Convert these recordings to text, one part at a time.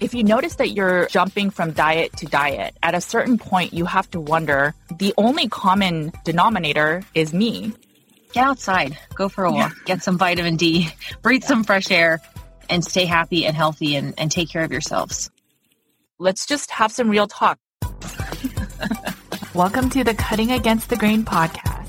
If you notice that you're jumping from diet to diet, at a certain point, you have to wonder the only common denominator is me. Get outside, go for a walk, yeah. get some vitamin D, breathe yeah. some fresh air, and stay happy and healthy and, and take care of yourselves. Let's just have some real talk. Welcome to the Cutting Against the Grain podcast.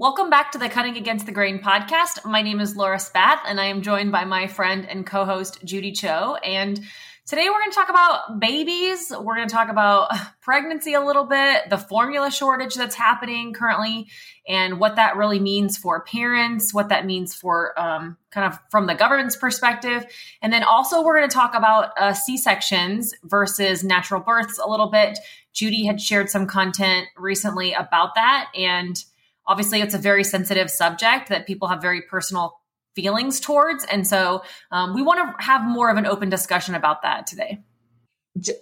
Welcome back to the Cutting Against the Grain podcast. My name is Laura Spath, and I am joined by my friend and co host, Judy Cho. And today we're going to talk about babies. We're going to talk about pregnancy a little bit, the formula shortage that's happening currently, and what that really means for parents, what that means for um, kind of from the government's perspective. And then also, we're going to talk about uh, C sections versus natural births a little bit. Judy had shared some content recently about that. And obviously it's a very sensitive subject that people have very personal feelings towards and so um, we want to have more of an open discussion about that today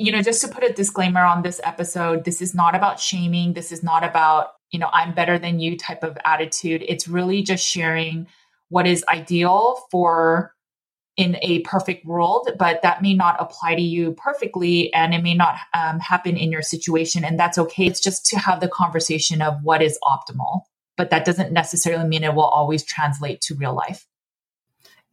you know just to put a disclaimer on this episode this is not about shaming this is not about you know i'm better than you type of attitude it's really just sharing what is ideal for in a perfect world, but that may not apply to you perfectly and it may not um, happen in your situation. And that's okay. It's just to have the conversation of what is optimal but that doesn't necessarily mean it will always translate to real life.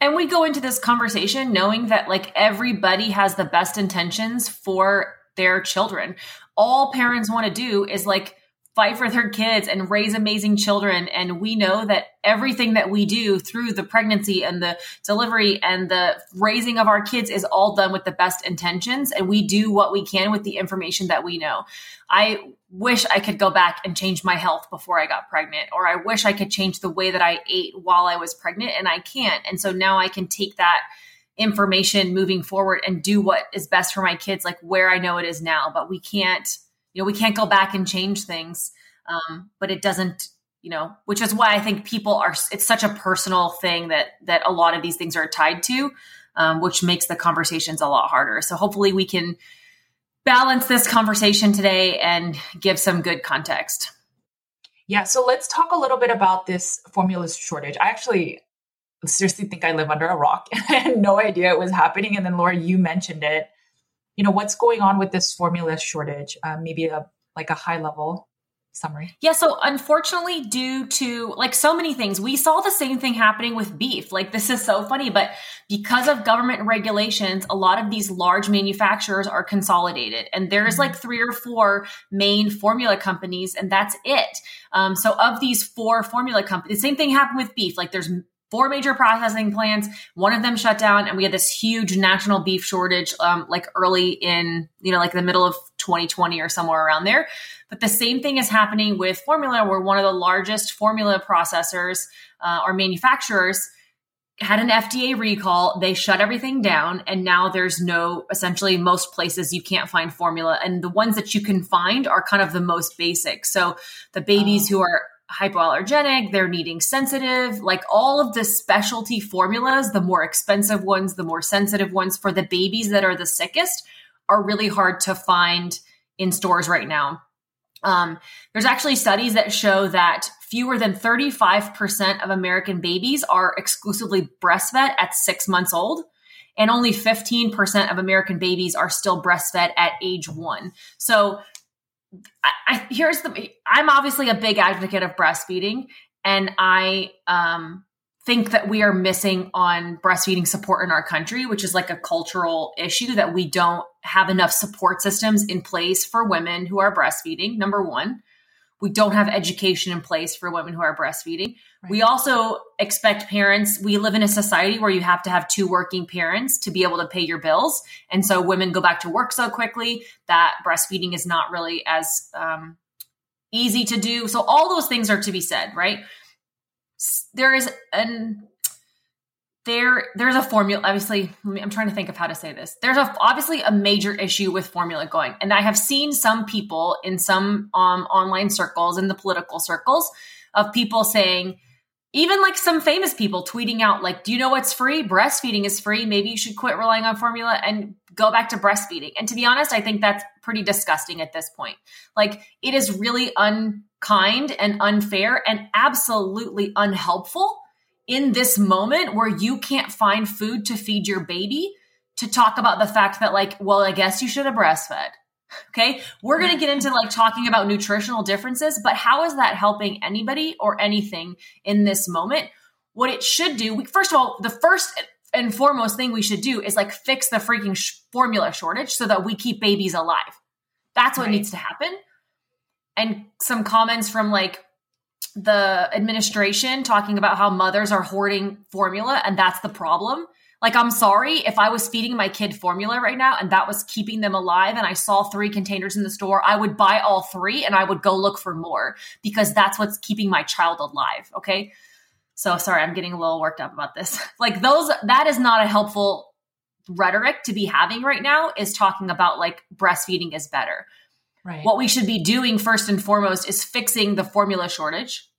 And we go into this conversation knowing that like everybody has the best intentions for their children. All parents want to do is like fight for their kids and raise amazing children. And we know that everything that we do through the pregnancy and the delivery and the raising of our kids is all done with the best intentions. And we do what we can with the information that we know. I wish I could go back and change my health before I got pregnant, or I wish I could change the way that I ate while I was pregnant, and I can't. And so now I can take that information moving forward and do what is best for my kids, like where I know it is now. But we can't you know we can't go back and change things um, but it doesn't you know which is why i think people are it's such a personal thing that that a lot of these things are tied to um, which makes the conversations a lot harder. So hopefully we can balance this conversation today and give some good context. Yeah so let's talk a little bit about this formula shortage. I actually seriously think i live under a rock i had no idea it was happening. And then laura you mentioned it you know what's going on with this formula shortage? Um, maybe a like a high level summary. Yeah so unfortunately due to like so many things we saw the same thing happening with beef. Like this is so funny but because of government regulations a lot of these large manufacturers are consolidated and there's mm-hmm. like three or four main formula companies and that's it. Um, so of these four formula companies the same thing happened with beef. Like there's four major processing plants. One of them shut down, and we had this huge national beef shortage, um, like early in, you know, like the middle of 2020 or somewhere around there. But the same thing is happening with formula, where one of the largest formula processors uh, or manufacturers had an FDA recall. They shut everything down, and now there's no essentially most places you can't find formula, and the ones that you can find are kind of the most basic. So the babies oh. who are hypoallergenic, they're needing sensitive, like all of the specialty formulas, the more expensive ones, the more sensitive ones for the babies that are the sickest are really hard to find in stores right now. Um, there's actually studies that show that fewer than 35% of American babies are exclusively breastfed at six months old, and only 15% of American babies are still breastfed at age one. So, I, I, here's the I'm obviously a big advocate of breastfeeding, and I um, think that we are missing on breastfeeding support in our country, which is like a cultural issue that we don't have enough support systems in place for women who are breastfeeding. Number one, we don't have education in place for women who are breastfeeding. Right. We also expect parents, we live in a society where you have to have two working parents to be able to pay your bills. And so women go back to work so quickly that breastfeeding is not really as um, easy to do. So all those things are to be said, right? There is an there there's a formula obviously i'm trying to think of how to say this. There's a, obviously a major issue with formula going. And i have seen some people in some um, online circles in the political circles of people saying even like some famous people tweeting out like do you know what's free? Breastfeeding is free. Maybe you should quit relying on formula and go back to breastfeeding. And to be honest i think that's pretty disgusting at this point. Like it is really unkind and unfair and absolutely unhelpful in this moment where you can't find food to feed your baby to talk about the fact that like well i guess you should have breastfed. Okay? We're going to get into like talking about nutritional differences but how is that helping anybody or anything in this moment? What it should do we, first of all the first and foremost thing we should do is like fix the freaking sh- formula shortage so that we keep babies alive. That's what right. needs to happen. And some comments from like the administration talking about how mothers are hoarding formula and that's the problem. Like, I'm sorry if I was feeding my kid formula right now and that was keeping them alive and I saw three containers in the store, I would buy all three and I would go look for more because that's what's keeping my child alive. Okay. So sorry, I'm getting a little worked up about this. Like, those, that is not a helpful rhetoric to be having right now, is talking about like breastfeeding is better. Right. What we should be doing first and foremost is fixing the formula shortage.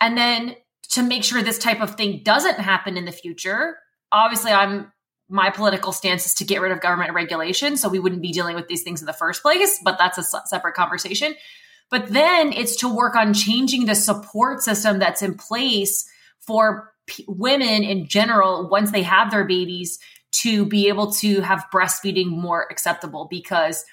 And then to make sure this type of thing doesn't happen in the future, obviously I'm my political stance is to get rid of government regulation so we wouldn't be dealing with these things in the first place, but that's a separate conversation. But then it's to work on changing the support system that's in place for p- women in general once they have their babies to be able to have breastfeeding more acceptable because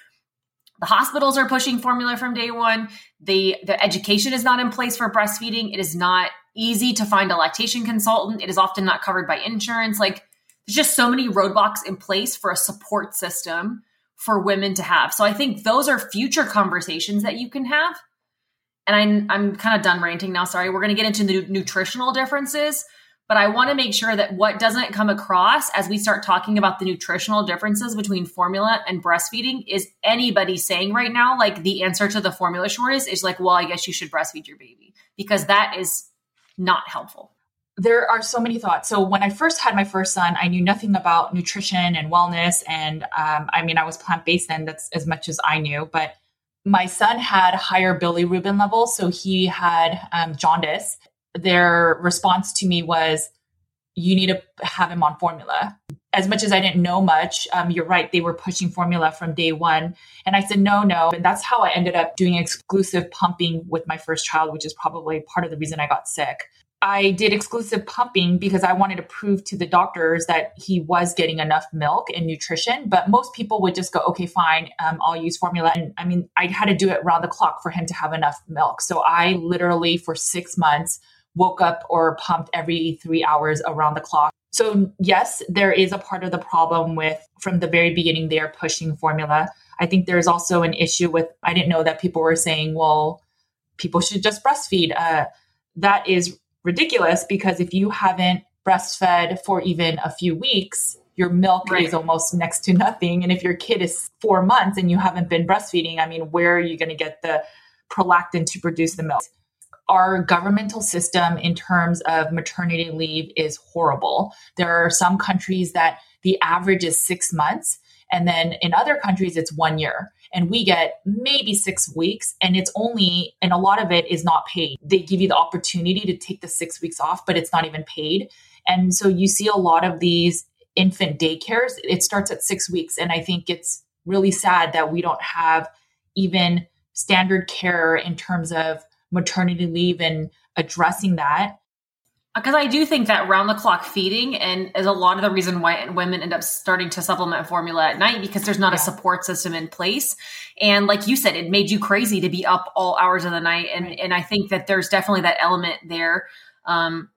the hospitals are pushing formula from day one. The the education is not in place for breastfeeding. It is not easy to find a lactation consultant. It is often not covered by insurance. Like there's just so many roadblocks in place for a support system for women to have. So I think those are future conversations that you can have. And I'm I'm kind of done ranting now. Sorry, we're going to get into the nutritional differences but I want to make sure that what doesn't come across as we start talking about the nutritional differences between formula and breastfeeding is anybody saying right now, like the answer to the formula shortage is like, well, I guess you should breastfeed your baby because that is not helpful. There are so many thoughts. So when I first had my first son, I knew nothing about nutrition and wellness. And um, I mean, I was plant based then, that's as much as I knew. But my son had higher bilirubin levels. So he had um, jaundice their response to me was, you need to have him on formula. As much as I didn't know much, um, you're right, they were pushing formula from day one. And I said, no, no. And that's how I ended up doing exclusive pumping with my first child, which is probably part of the reason I got sick. I did exclusive pumping because I wanted to prove to the doctors that he was getting enough milk and nutrition. But most people would just go, okay, fine, um, I'll use formula. And I mean, I had to do it round the clock for him to have enough milk. So I literally, for six months, woke up or pumped every three hours around the clock. So, yes, there is a part of the problem with from the very beginning, they are pushing formula. I think there's also an issue with, I didn't know that people were saying, well, people should just breastfeed. Uh, that is ridiculous because if you haven't breastfed for even a few weeks, your milk right. is almost next to nothing. And if your kid is four months and you haven't been breastfeeding, I mean, where are you going to get the prolactin to produce the milk? Our governmental system in terms of maternity leave is horrible. There are some countries that the average is six months. And then in other countries, it's one year. and we get maybe six weeks and it's only and a lot of it is not paid they give you the opportunity to take the six weeks off but it's not even paid and so you see a lot of these infant daycares it starts at six weeks and i think it's really sad that we don't have even standard care in terms of maternity leave and addressing that because I do think that round the clock feeding and is a lot of the reason why women end up starting to supplement formula at night because there's not yeah. a support system in place. And like you said, it made you crazy to be up all hours of the night. And right. and I think that there's definitely that element there. Um,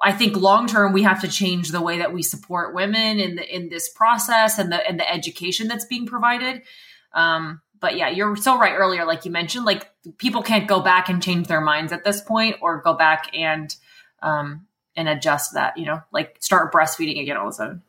I think long term we have to change the way that we support women in the in this process and the and the education that's being provided. Um, but yeah, you're so right earlier, like you mentioned, like people can't go back and change their minds at this point or go back and um, and adjust that, you know, like start breastfeeding again all of a sudden.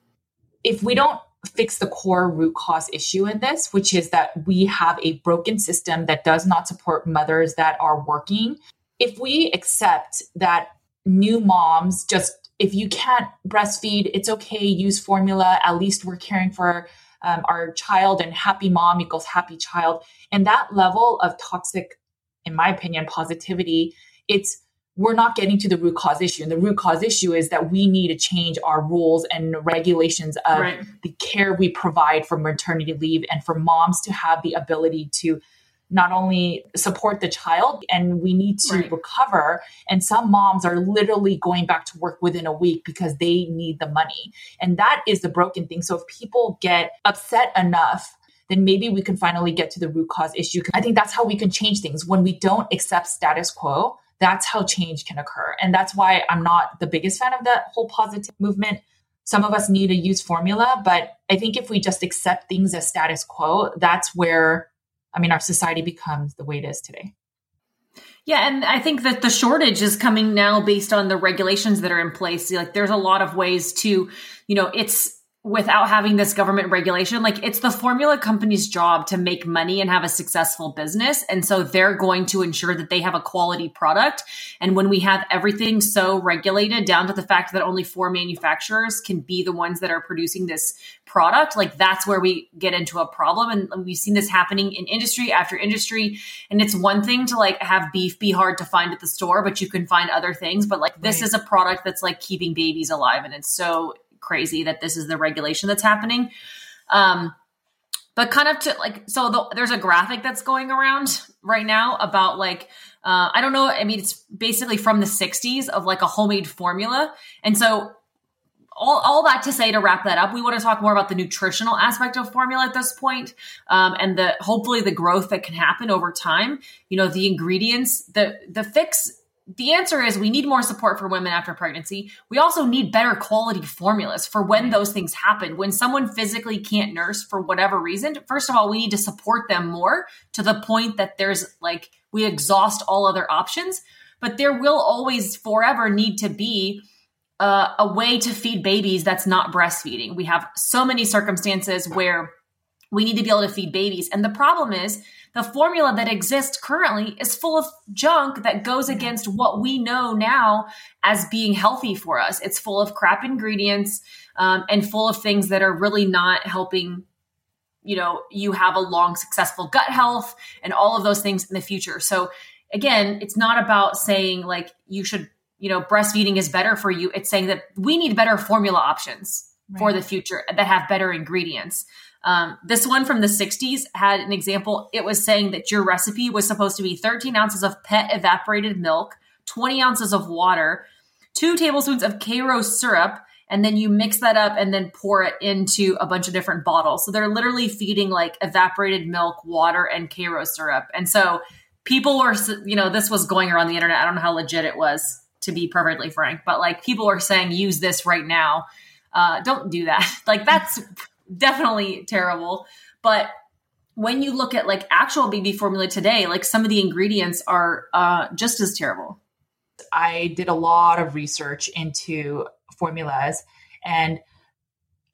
If we don't fix the core root cause issue in this, which is that we have a broken system that does not support mothers that are working, if we accept that new moms just, if you can't breastfeed, it's okay, use formula, at least we're caring for um, our child and happy mom equals happy child. And that level of toxic, in my opinion, positivity, it's we're not getting to the root cause issue. And the root cause issue is that we need to change our rules and regulations of right. the care we provide for maternity leave and for moms to have the ability to not only support the child and we need to right. recover and some moms are literally going back to work within a week because they need the money and that is the broken thing so if people get upset enough then maybe we can finally get to the root cause issue i think that's how we can change things when we don't accept status quo that's how change can occur. And that's why I'm not the biggest fan of that whole positive movement. Some of us need a use formula, but I think if we just accept things as status quo, that's where, I mean, our society becomes the way it is today. Yeah, and I think that the shortage is coming now based on the regulations that are in place. Like there's a lot of ways to, you know, it's without having this government regulation. Like it's the formula company's job to make money and have a successful business. And so they're going to ensure that they have a quality product. And when we have everything so regulated down to the fact that only four manufacturers can be the ones that are producing this product, like that's where we get into a problem. And we've seen this happening in industry after industry. And it's one thing to like have beef be hard to find at the store, but you can find other things. But like this right. is a product that's like keeping babies alive. And it's so crazy that this is the regulation that's happening. Um, but kind of to like, so the, there's a graphic that's going around right now about like, uh, I don't know. I mean, it's basically from the 60s of like a homemade formula. And so all, all that to say to wrap that up, we want to talk more about the nutritional aspect of formula at this point, um, and the hopefully the growth that can happen over time. You know, the ingredients, the the fix the answer is we need more support for women after pregnancy. We also need better quality formulas for when those things happen. When someone physically can't nurse for whatever reason, first of all, we need to support them more to the point that there's like we exhaust all other options. But there will always forever need to be uh, a way to feed babies that's not breastfeeding. We have so many circumstances where we need to be able to feed babies. And the problem is the formula that exists currently is full of junk that goes against what we know now as being healthy for us. It's full of crap ingredients um, and full of things that are really not helping you know you have a long successful gut health and all of those things in the future so again it's not about saying like you should you know breastfeeding is better for you it's saying that we need better formula options right. for the future that have better ingredients um, this one from the 60s had an example. It was saying that your recipe was supposed to be 13 ounces of pet evaporated milk, 20 ounces of water, two tablespoons of Karo syrup, and then you mix that up and then pour it into a bunch of different bottles. So they're literally feeding like evaporated milk, water, and Karo syrup. And so people were, you know, this was going around the internet. I don't know how legit it was, to be perfectly frank, but like people are saying, use this right now. Uh, don't do that. Like that's definitely terrible. But when you look at like actual baby formula today, like some of the ingredients are uh, just as terrible. I did a lot of research into formulas and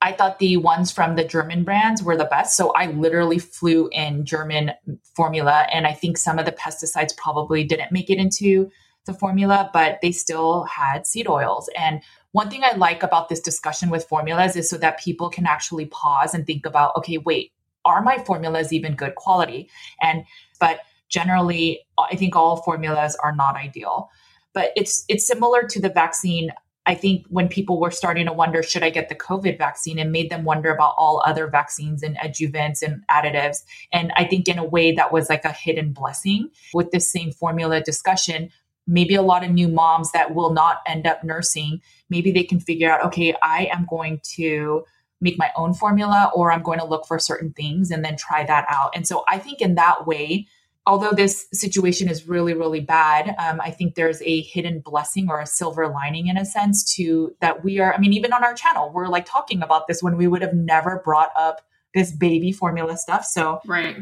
I thought the ones from the German brands were the best. So I literally flew in German formula. And I think some of the pesticides probably didn't make it into the formula, but they still had seed oils. And one thing I like about this discussion with formulas is so that people can actually pause and think about, okay, wait, are my formulas even good quality? And, but generally, I think all formulas are not ideal. But it's, it's similar to the vaccine I think when people were starting to wonder, should I get the COVID vaccine, and made them wonder about all other vaccines and adjuvants and additives. And I think in a way that was like a hidden blessing with this same formula discussion. Maybe a lot of new moms that will not end up nursing, maybe they can figure out, okay, I am going to make my own formula or I'm going to look for certain things and then try that out. And so I think in that way, although this situation is really really bad um, i think there's a hidden blessing or a silver lining in a sense to that we are i mean even on our channel we're like talking about this when we would have never brought up this baby formula stuff. So right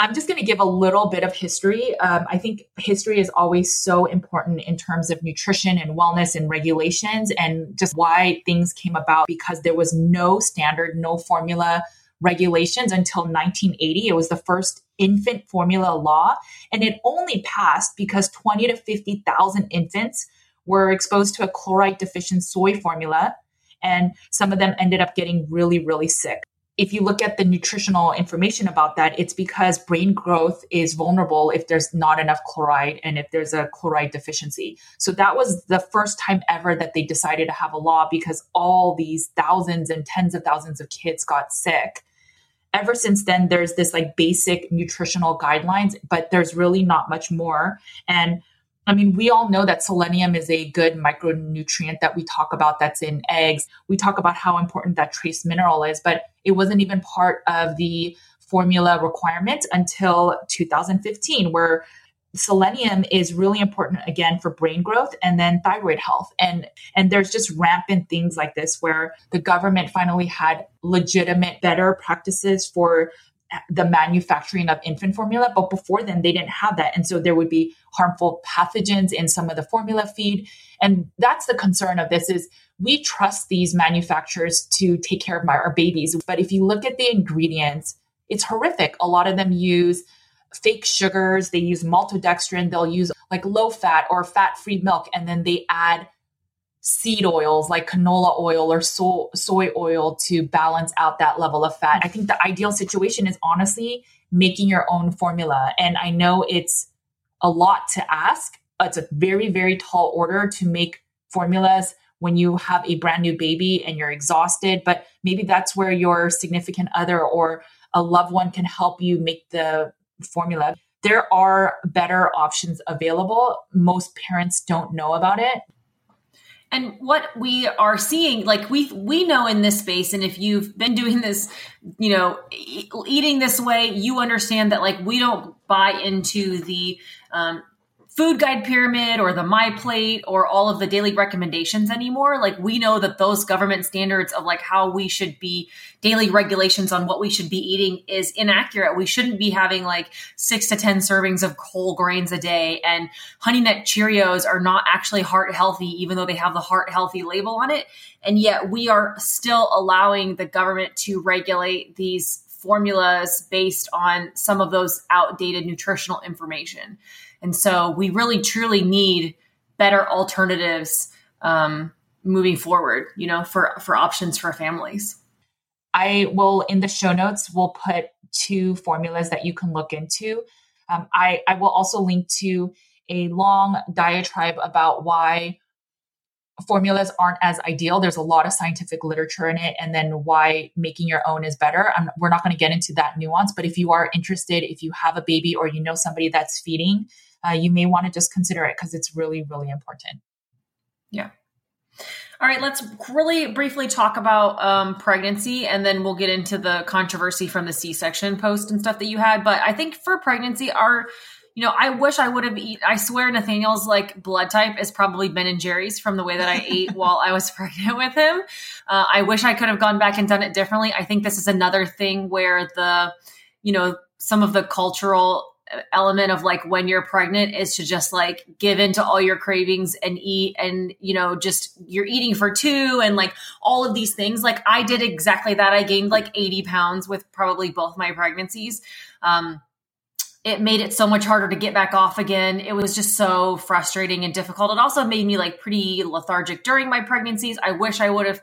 i'm just going to give a little bit of history um, i think history is always so important in terms of nutrition and wellness and regulations and just why things came about because there was no standard no formula regulations until 1980 it was the first infant formula law, and it only passed because 20 to 50,000 infants were exposed to a chloride deficient soy formula, and some of them ended up getting really, really sick. If you look at the nutritional information about that, it's because brain growth is vulnerable if there's not enough chloride and if there's a chloride deficiency. So that was the first time ever that they decided to have a law because all these thousands and tens of thousands of kids got sick ever since then there's this like basic nutritional guidelines but there's really not much more and I mean, we all know that selenium is a good micronutrient that we talk about that's in eggs. We talk about how important that trace mineral is, but it wasn't even part of the formula requirement until 2015, where selenium is really important again for brain growth and then thyroid health. And and there's just rampant things like this where the government finally had legitimate better practices for the manufacturing of infant formula but before then they didn't have that and so there would be harmful pathogens in some of the formula feed and that's the concern of this is we trust these manufacturers to take care of my, our babies but if you look at the ingredients it's horrific a lot of them use fake sugars. They use maltodextrin. They'll use like low fat or fat free milk. And then they add seed oils like canola oil or so- soy oil to balance out that level of fat. I think the ideal situation is honestly making your own formula. And I know it's a lot to ask. It's a very, very tall order to make formulas when you have a brand new baby and you're exhausted. But maybe that's where your significant other or a loved one can help you make the formula. There are better options available. Most parents don't know about it. And what we are seeing, like we we know in this space, and if you've been doing this, you know, e- eating this way, you understand that like we don't buy into the um, food guide pyramid or the my plate or all of the daily recommendations anymore. Like we know that those government standards of like how we should be daily regulations on what we should be eating is inaccurate. We shouldn't be having like six to ten servings of whole grains a day. And honey nut cheerios are not actually heart healthy even though they have the heart healthy label on it. And yet we are still allowing the government to regulate these formulas based on some of those outdated nutritional information and so we really truly need better alternatives um, moving forward, you know, for, for options for families. I will, in the show notes, we'll put two formulas that you can look into. Um, I, I will also link to a long diatribe about why formulas aren't as ideal. There's a lot of scientific literature in it, and then why making your own is better. I'm, we're not going to get into that nuance, but if you are interested, if you have a baby or you know somebody that's feeding, uh, you may want to just consider it because it's really, really important. Yeah. All right, let's really briefly talk about um, pregnancy and then we'll get into the controversy from the C section post and stuff that you had. But I think for pregnancy, our you know, I wish I would have eat. I swear, Nathaniel's like blood type is probably Ben and Jerry's from the way that I ate while I was pregnant with him. Uh, I wish I could have gone back and done it differently. I think this is another thing where the, you know, some of the cultural element of like when you're pregnant is to just like give into all your cravings and eat and you know just you're eating for two and like all of these things like i did exactly that i gained like 80 pounds with probably both my pregnancies um it made it so much harder to get back off again. It was just so frustrating and difficult. It also made me like pretty lethargic during my pregnancies. I wish I would have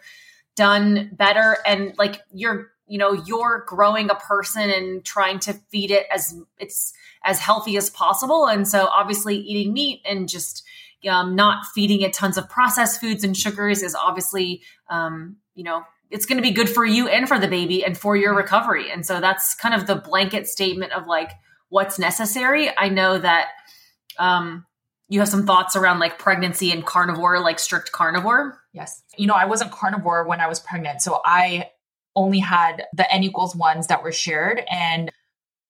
done better. And like your you know you're growing a person and trying to feed it as it's as healthy as possible. And so obviously eating meat and just um, not feeding it tons of processed foods and sugars is obviously um, you know it's going to be good for you and for the baby and for your recovery. And so that's kind of the blanket statement of like what's necessary. I know that um, you have some thoughts around like pregnancy and carnivore like strict carnivore. Yes. You know i wasn't carnivore when i was pregnant so i only had the N equals ones that were shared. And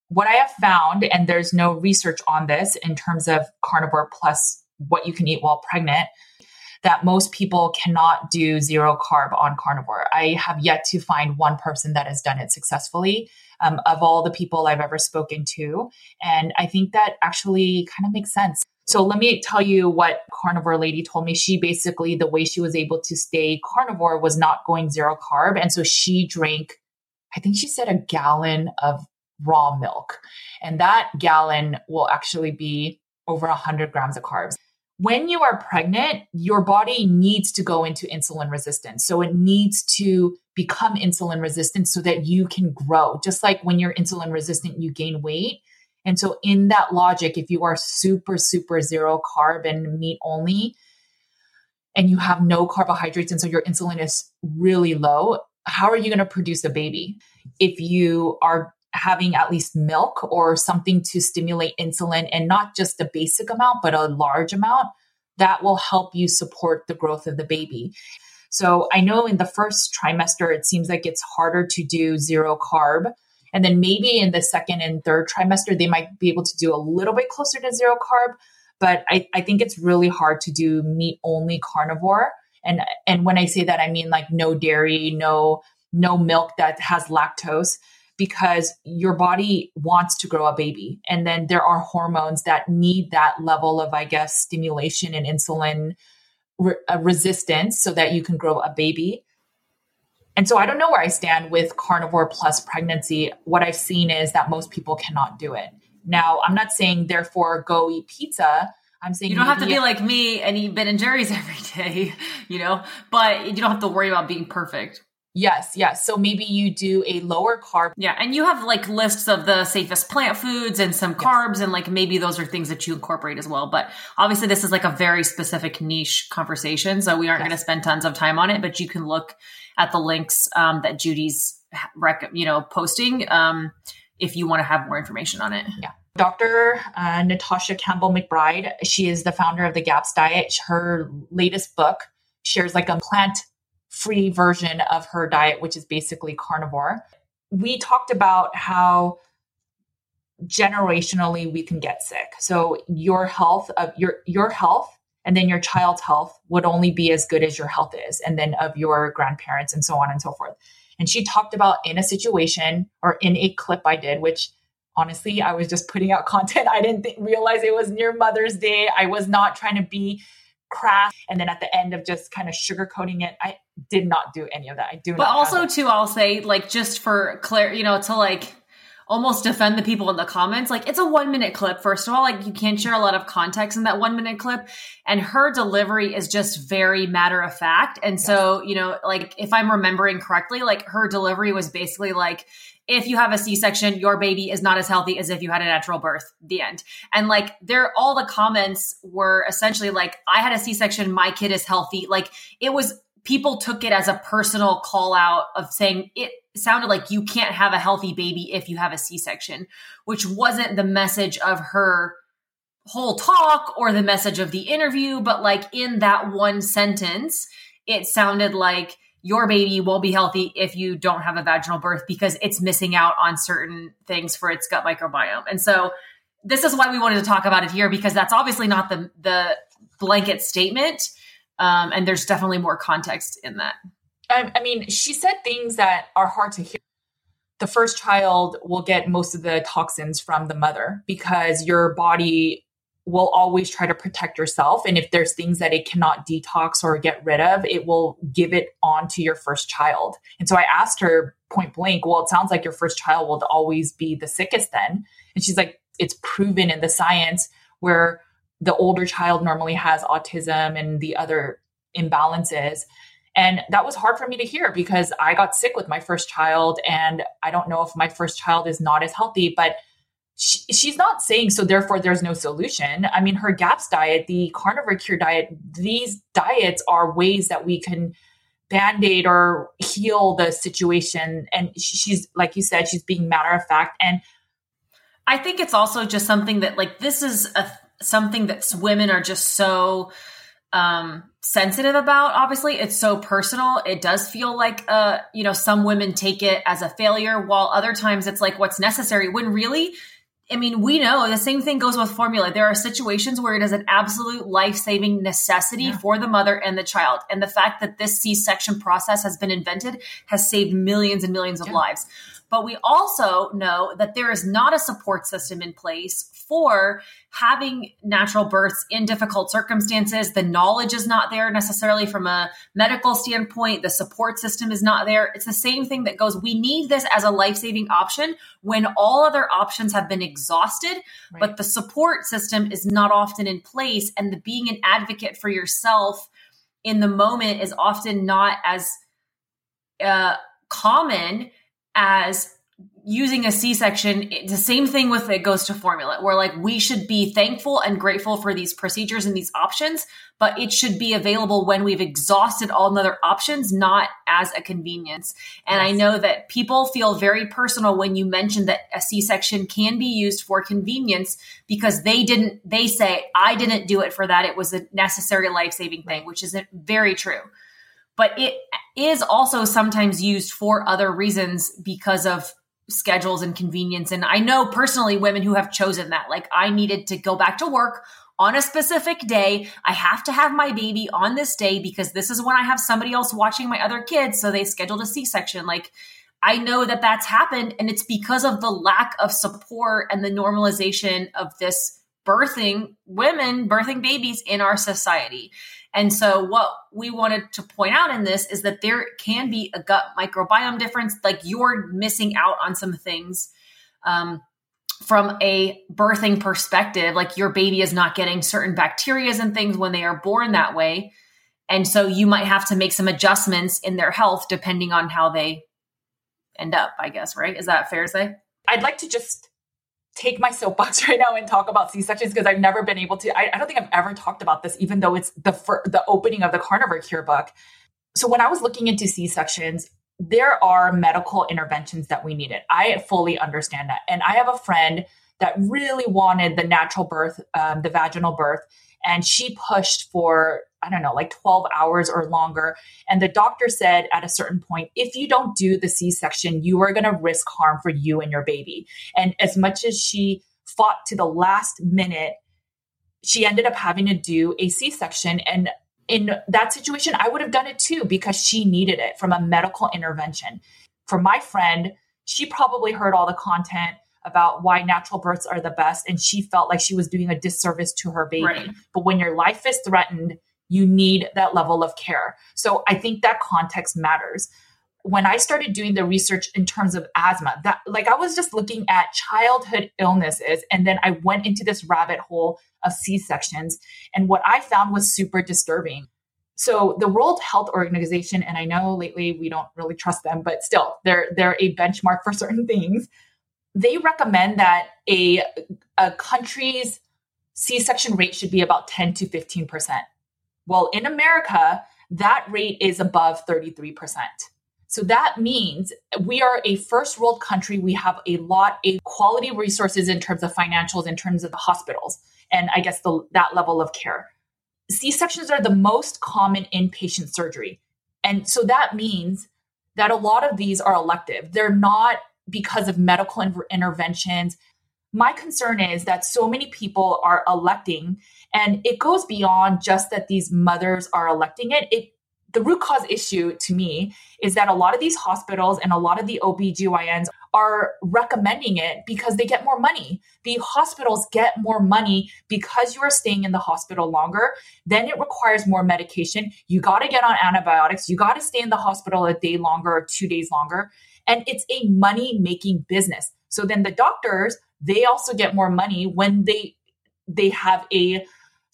what I have found, and there's no research on this in terms of carnivore plus what you can eat while pregnant, that most people cannot do zero carb on carnivore. I have yet to find one person that has done it successfully um, of all the people I've ever spoken to. And I think that actually kind of makes sense. So let me tell you what carnivore lady told me. She basically, the way she was able to stay carnivore was not going zero carb. And so she drank, I think she said a gallon of raw milk. And that gallon will actually be over 100 grams of carbs. When you are pregnant, your body needs to go into insulin resistance. So it needs to become insulin resistant so that you can grow. Just like when you're insulin resistant, you gain weight and so, in that logic, if you are super, super zero carb and meat only, and you have no carbohydrates, and so your insulin is really low, how are you going to produce a baby? If you are having at least milk or something to stimulate insulin and not just a basic amount, but a large amount, that will help you support the growth of the baby. So I know in the first trimester, it seems like it's harder to do zero carb and then maybe in the second and third trimester, they might be able to do a little bit closer to zero carb. But I, I think it's really hard to do meat only carnivore. And and when I say that, I mean like no dairy, no no milk that has lactose because your body wants to grow a baby. And then there are hormones that need that level of, I guess, stimulation and insulin re- uh, resistance so that you can grow a baby. And so I don't know where I stand with carnivore plus pregnancy. What I've seen is that most people cannot do it. Now, I'm not saying therefore go eat pizza. I'm saying you don't have to be like me and eat Ben and Jerry's every day, you know, but you don't have to worry about being perfect. Yes, yes. So maybe you do a lower carb. Yeah, and you have like lists of the safest plant foods and some carbs, yes. and like maybe those are things that you incorporate as well. But obviously, this is like a very specific niche conversation, so we aren't yes. going to spend tons of time on it. But you can look at the links um, that Judy's rec- you know posting um, if you want to have more information on it. Yeah. Dr. Uh, Natasha Campbell McBride, she is the founder of the GAPS diet. Her latest book shares like a plant free version of her diet, which is basically carnivore. We talked about how generationally we can get sick. So your health of your your health and then your child's health would only be as good as your health is and then of your grandparents and so on and so forth and she talked about in a situation or in a clip i did which honestly i was just putting out content i didn't th- realize it was near mother's day i was not trying to be crass and then at the end of just kind of sugarcoating it i did not do any of that. I do but also too i'll say like just for clear you know to like almost defend the people in the comments. Like it's a one minute clip. First of all, like you can't share a lot of context in that one minute clip. And her delivery is just very matter of fact. And yes. so, you know, like if I'm remembering correctly, like her delivery was basically like, if you have a C-section, your baby is not as healthy as if you had a natural birth. The end. And like there, all the comments were essentially like, I had a C-section, my kid is healthy. Like it was people took it as a personal call out of saying it sounded like you can't have a healthy baby if you have a C-section, which wasn't the message of her whole talk or the message of the interview, but like in that one sentence, it sounded like your baby won't be healthy if you don't have a vaginal birth because it's missing out on certain things for its gut microbiome. And so this is why we wanted to talk about it here because that's obviously not the the blanket statement um, and there's definitely more context in that. I, I mean, she said things that are hard to hear. The first child will get most of the toxins from the mother because your body will always try to protect yourself. And if there's things that it cannot detox or get rid of, it will give it on to your first child. And so I asked her point blank, well, it sounds like your first child will always be the sickest then. And she's like, it's proven in the science where the older child normally has autism and the other imbalances. And that was hard for me to hear because I got sick with my first child. And I don't know if my first child is not as healthy, but she, she's not saying so, therefore, there's no solution. I mean, her GAPS diet, the carnivore cure diet, these diets are ways that we can band aid or heal the situation. And she's, like you said, she's being matter of fact. And I think it's also just something that, like, this is a something that women are just so um sensitive about obviously it's so personal it does feel like uh you know some women take it as a failure while other times it's like what's necessary when really I mean, we know the same thing goes with formula. There are situations where it is an absolute life saving necessity yeah. for the mother and the child. And the fact that this C section process has been invented has saved millions and millions of lives. But we also know that there is not a support system in place for having natural births in difficult circumstances. The knowledge is not there necessarily from a medical standpoint. The support system is not there. It's the same thing that goes, we need this as a life saving option when all other options have been exhausted, right. but the support system is not often in place. And the being an advocate for yourself in the moment is often not as uh, common as using a c-section the same thing with it goes to formula where like we should be thankful and grateful for these procedures and these options but it should be available when we've exhausted all other options not as a convenience. And yes. i know that people feel very personal when you mention that a c-section can be used for convenience because they didn't they say i didn't do it for that. It was a necessary life-saving thing which isn't very true but it is also sometimes used for other reasons because of schedules and convenience. And I know personally women who have chosen that. Like, I needed to go back to work on a specific day. I have to have my baby on this day because this is when I have somebody else watching my other kids. So they scheduled a C section. Like, I know that that's happened, and it's because of the lack of support and the normalization of this birthing women, birthing babies in our society. And so, what we wanted to point out in this is that there can be a gut microbiome difference, like you're missing out on some things. Um, from a birthing perspective, like your baby is not getting certain bacterias and things when they are born that way. And so you might have to make some adjustments in their health depending on how they end up, I guess, right? Is that fair to say? I'd like to just take my soapbox right now and talk about C-sections because I've never been able to. I, I, don't think I've ever talked about this, even though it's the fir- the opening of the carnivore cure book. So when I was looking into C-sections, there are medical interventions that we needed. I fully understand that, and I have a friend that really wanted the natural birth, um, the vaginal birth, and she pushed for I don't know, like 12 hours or longer. And the doctor said at a certain point, if you don't do the C section, you are going to risk harm for you and your baby. And as much as she fought to the last minute, she ended up having to do a C section. And in that situation, I would have done it too because she needed it from a medical intervention. For my friend, she probably heard all the content about why natural births are the best and she felt like she was doing a disservice to her baby. Right. But when your life is threatened, you need that level of care. So I think that context matters. When I started doing the research in terms of asthma, that like I was just looking at childhood illnesses and then I went into this rabbit hole of C-sections and what I found was super disturbing. So the World Health Organization and I know lately we don't really trust them, but still they're they're a benchmark for certain things. They recommend that a a country's C-section rate should be about 10 to 15%. Well, in America, that rate is above 33%. So that means we are a first world country. We have a lot of quality resources in terms of financials, in terms of the hospitals, and I guess the, that level of care. C sections are the most common inpatient surgery. And so that means that a lot of these are elective. They're not because of medical interventions. My concern is that so many people are electing and it goes beyond just that these mothers are electing it. It the root cause issue to me is that a lot of these hospitals and a lot of the OBGYNs are recommending it because they get more money. The hospitals get more money because you are staying in the hospital longer. Then it requires more medication. You got to get on antibiotics. You got to stay in the hospital a day longer or two days longer. And it's a money making business. So then the doctors, they also get more money when they they have a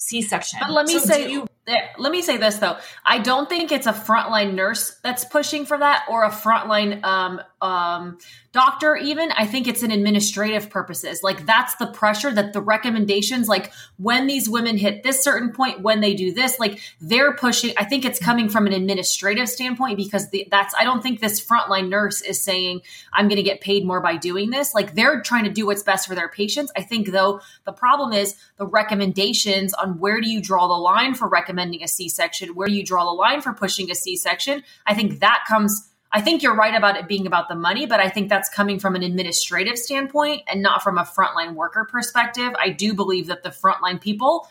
C-section. But let me so say, you, there, let me say this though. I don't think it's a frontline nurse that's pushing for that or a frontline um, um, doctor, even. I think it's in administrative purposes. Like that's the pressure that the recommendations, like when these women hit this certain point, when they do this, like they're pushing. I think it's coming from an administrative standpoint because the, that's, I don't think this frontline nurse is saying, I'm going to get paid more by doing this. Like they're trying to do what's best for their patients. I think though, the problem is the recommendations on where do you draw the line for recommendations recommending a C section, where you draw the line for pushing a C section. I think that comes. I think you're right about it being about the money, but I think that's coming from an administrative standpoint and not from a frontline worker perspective. I do believe that the frontline people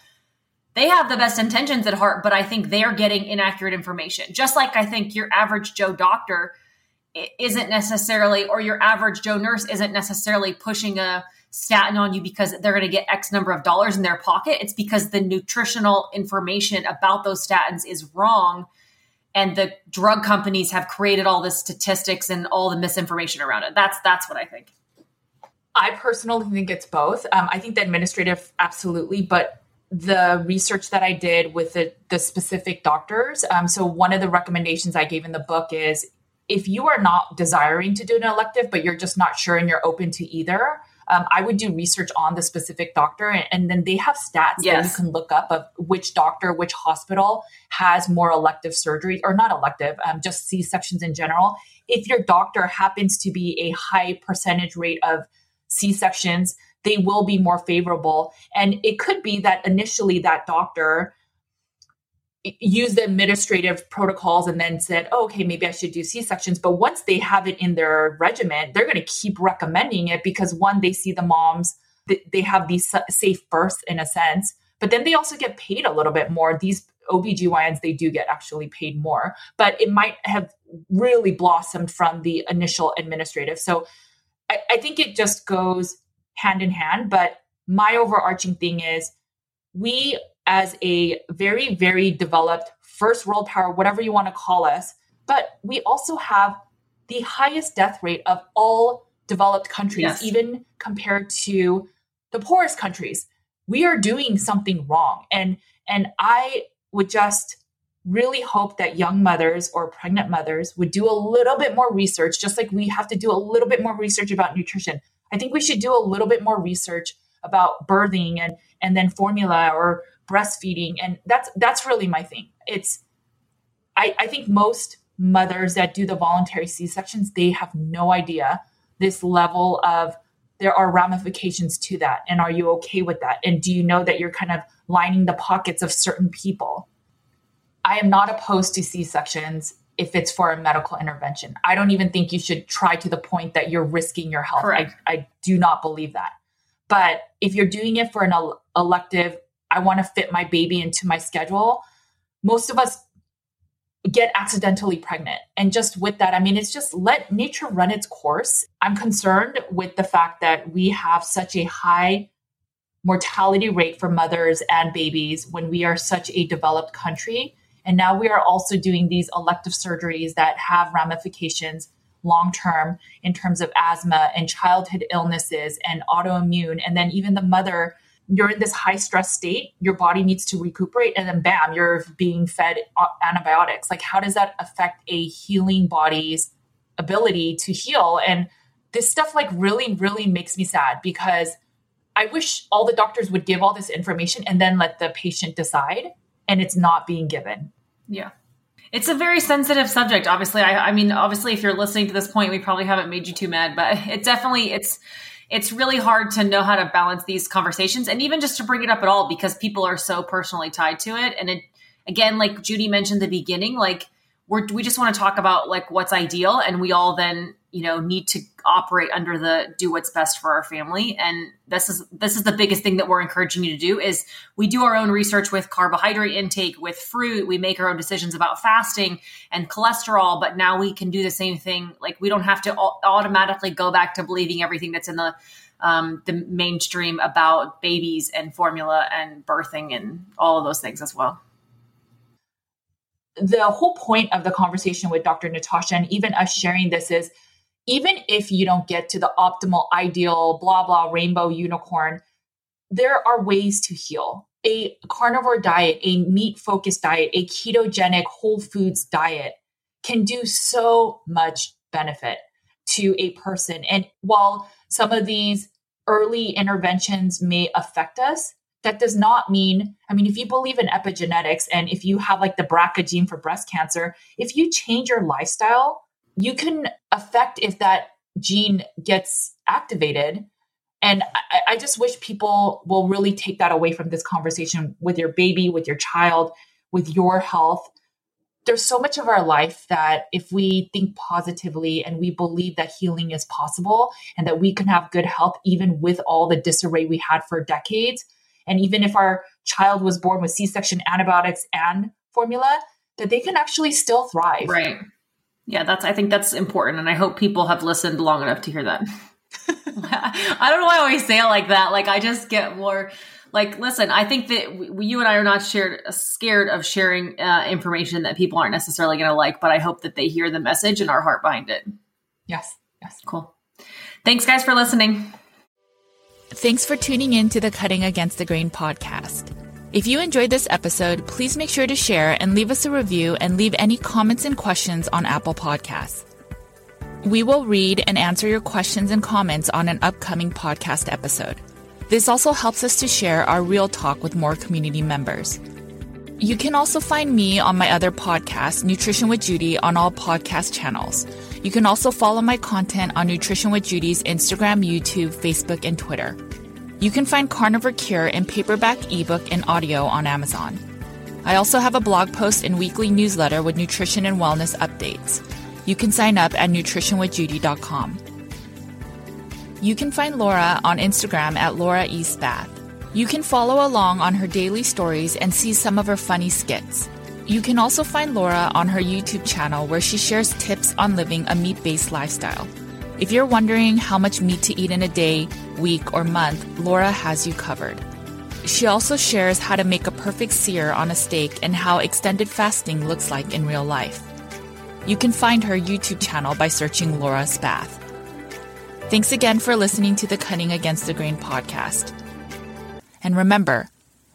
they have the best intentions at heart, but I think they're getting inaccurate information. Just like I think your average Joe doctor isn't necessarily, or your average Joe nurse isn't necessarily pushing a statin on you because they're going to get X number of dollars in their pocket. It's because the nutritional information about those statins is wrong. And the drug companies have created all the statistics and all the misinformation around it. That's that's what I think. I personally think it's both. Um, I think the administrative, absolutely, but the research that I did with the, the specific doctors. Um, so one of the recommendations I gave in the book is if you are not desiring to do an elective, but you're just not sure and you're open to either, um, I would do research on the specific doctor, and, and then they have stats yes. that you can look up of which doctor, which hospital has more elective surgeries or not elective, um, just C sections in general. If your doctor happens to be a high percentage rate of C sections, they will be more favorable. And it could be that initially that doctor used the administrative protocols and then said, oh, okay, maybe I should do C sections. But once they have it in their regimen, they're going to keep recommending it because one, they see the moms, they have these safe births in a sense, but then they also get paid a little bit more. These OBGYNs, they do get actually paid more, but it might have really blossomed from the initial administrative. So I, I think it just goes hand in hand. But my overarching thing is we as a very, very developed first world power, whatever you want to call us. But we also have the highest death rate of all developed countries, yes. even compared to the poorest countries. We are doing something wrong. And and I would just really hope that young mothers or pregnant mothers would do a little bit more research, just like we have to do a little bit more research about nutrition. I think we should do a little bit more research about birthing and and then formula or breastfeeding and that's that's really my thing. It's i i think most mothers that do the voluntary c-sections they have no idea this level of there are ramifications to that and are you okay with that? And do you know that you're kind of lining the pockets of certain people? I am not opposed to c-sections if it's for a medical intervention. I don't even think you should try to the point that you're risking your health. I, I do not believe that. But if you're doing it for an elective I want to fit my baby into my schedule. Most of us get accidentally pregnant. And just with that, I mean, it's just let nature run its course. I'm concerned with the fact that we have such a high mortality rate for mothers and babies when we are such a developed country. And now we are also doing these elective surgeries that have ramifications long term in terms of asthma and childhood illnesses and autoimmune. And then even the mother you're in this high stress state, your body needs to recuperate, and then bam, you're being fed uh, antibiotics. Like, how does that affect a healing body's ability to heal? And this stuff, like, really, really makes me sad because I wish all the doctors would give all this information and then let the patient decide, and it's not being given. Yeah. It's a very sensitive subject. Obviously, I, I mean, obviously, if you're listening to this point, we probably haven't made you too mad, but it definitely it's it's really hard to know how to balance these conversations and even just to bring it up at all because people are so personally tied to it. And it, again, like Judy mentioned the beginning, like we're, we just want to talk about like what's ideal and we all then you know need to operate under the do what's best for our family and this is this is the biggest thing that we're encouraging you to do is we do our own research with carbohydrate intake with fruit we make our own decisions about fasting and cholesterol but now we can do the same thing like we don't have to automatically go back to believing everything that's in the um, the mainstream about babies and formula and birthing and all of those things as well the whole point of the conversation with Dr. Natasha and even us sharing this is even if you don't get to the optimal, ideal, blah, blah, rainbow unicorn, there are ways to heal. a carnivore diet, a meat focused diet, a ketogenic whole foods diet can do so much benefit to a person. And while some of these early interventions may affect us, that does not mean, I mean, if you believe in epigenetics and if you have like the BRCA gene for breast cancer, if you change your lifestyle, you can affect if that gene gets activated. And I, I just wish people will really take that away from this conversation with your baby, with your child, with your health. There's so much of our life that if we think positively and we believe that healing is possible and that we can have good health even with all the disarray we had for decades, and even if our child was born with C section antibiotics and formula, that they can actually still thrive. Right. Yeah, that's I think that's important and I hope people have listened long enough to hear that. I don't know why I always say it like that. Like I just get more like listen, I think that we, you and I are not shared, scared of sharing uh, information that people aren't necessarily going to like, but I hope that they hear the message and our heart behind it. Yes. Yes. Cool. Thanks guys for listening. Thanks for tuning in to the Cutting Against the Grain podcast. If you enjoyed this episode, please make sure to share and leave us a review and leave any comments and questions on Apple Podcasts. We will read and answer your questions and comments on an upcoming podcast episode. This also helps us to share our real talk with more community members. You can also find me on my other podcast, Nutrition with Judy, on all podcast channels. You can also follow my content on Nutrition with Judy's Instagram, YouTube, Facebook, and Twitter. You can find Carnivore Cure in paperback, ebook, and audio on Amazon. I also have a blog post and weekly newsletter with nutrition and wellness updates. You can sign up at nutritionwithjudy.com. You can find Laura on Instagram at Laura Eastbath. You can follow along on her daily stories and see some of her funny skits. You can also find Laura on her YouTube channel where she shares tips on living a meat based lifestyle. If you're wondering how much meat to eat in a day, week, or month, Laura has you covered. She also shares how to make a perfect sear on a steak and how extended fasting looks like in real life. You can find her YouTube channel by searching Laura Spath. Thanks again for listening to the Cutting Against the Grain podcast. And remember,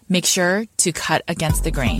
make sure to cut against the grain.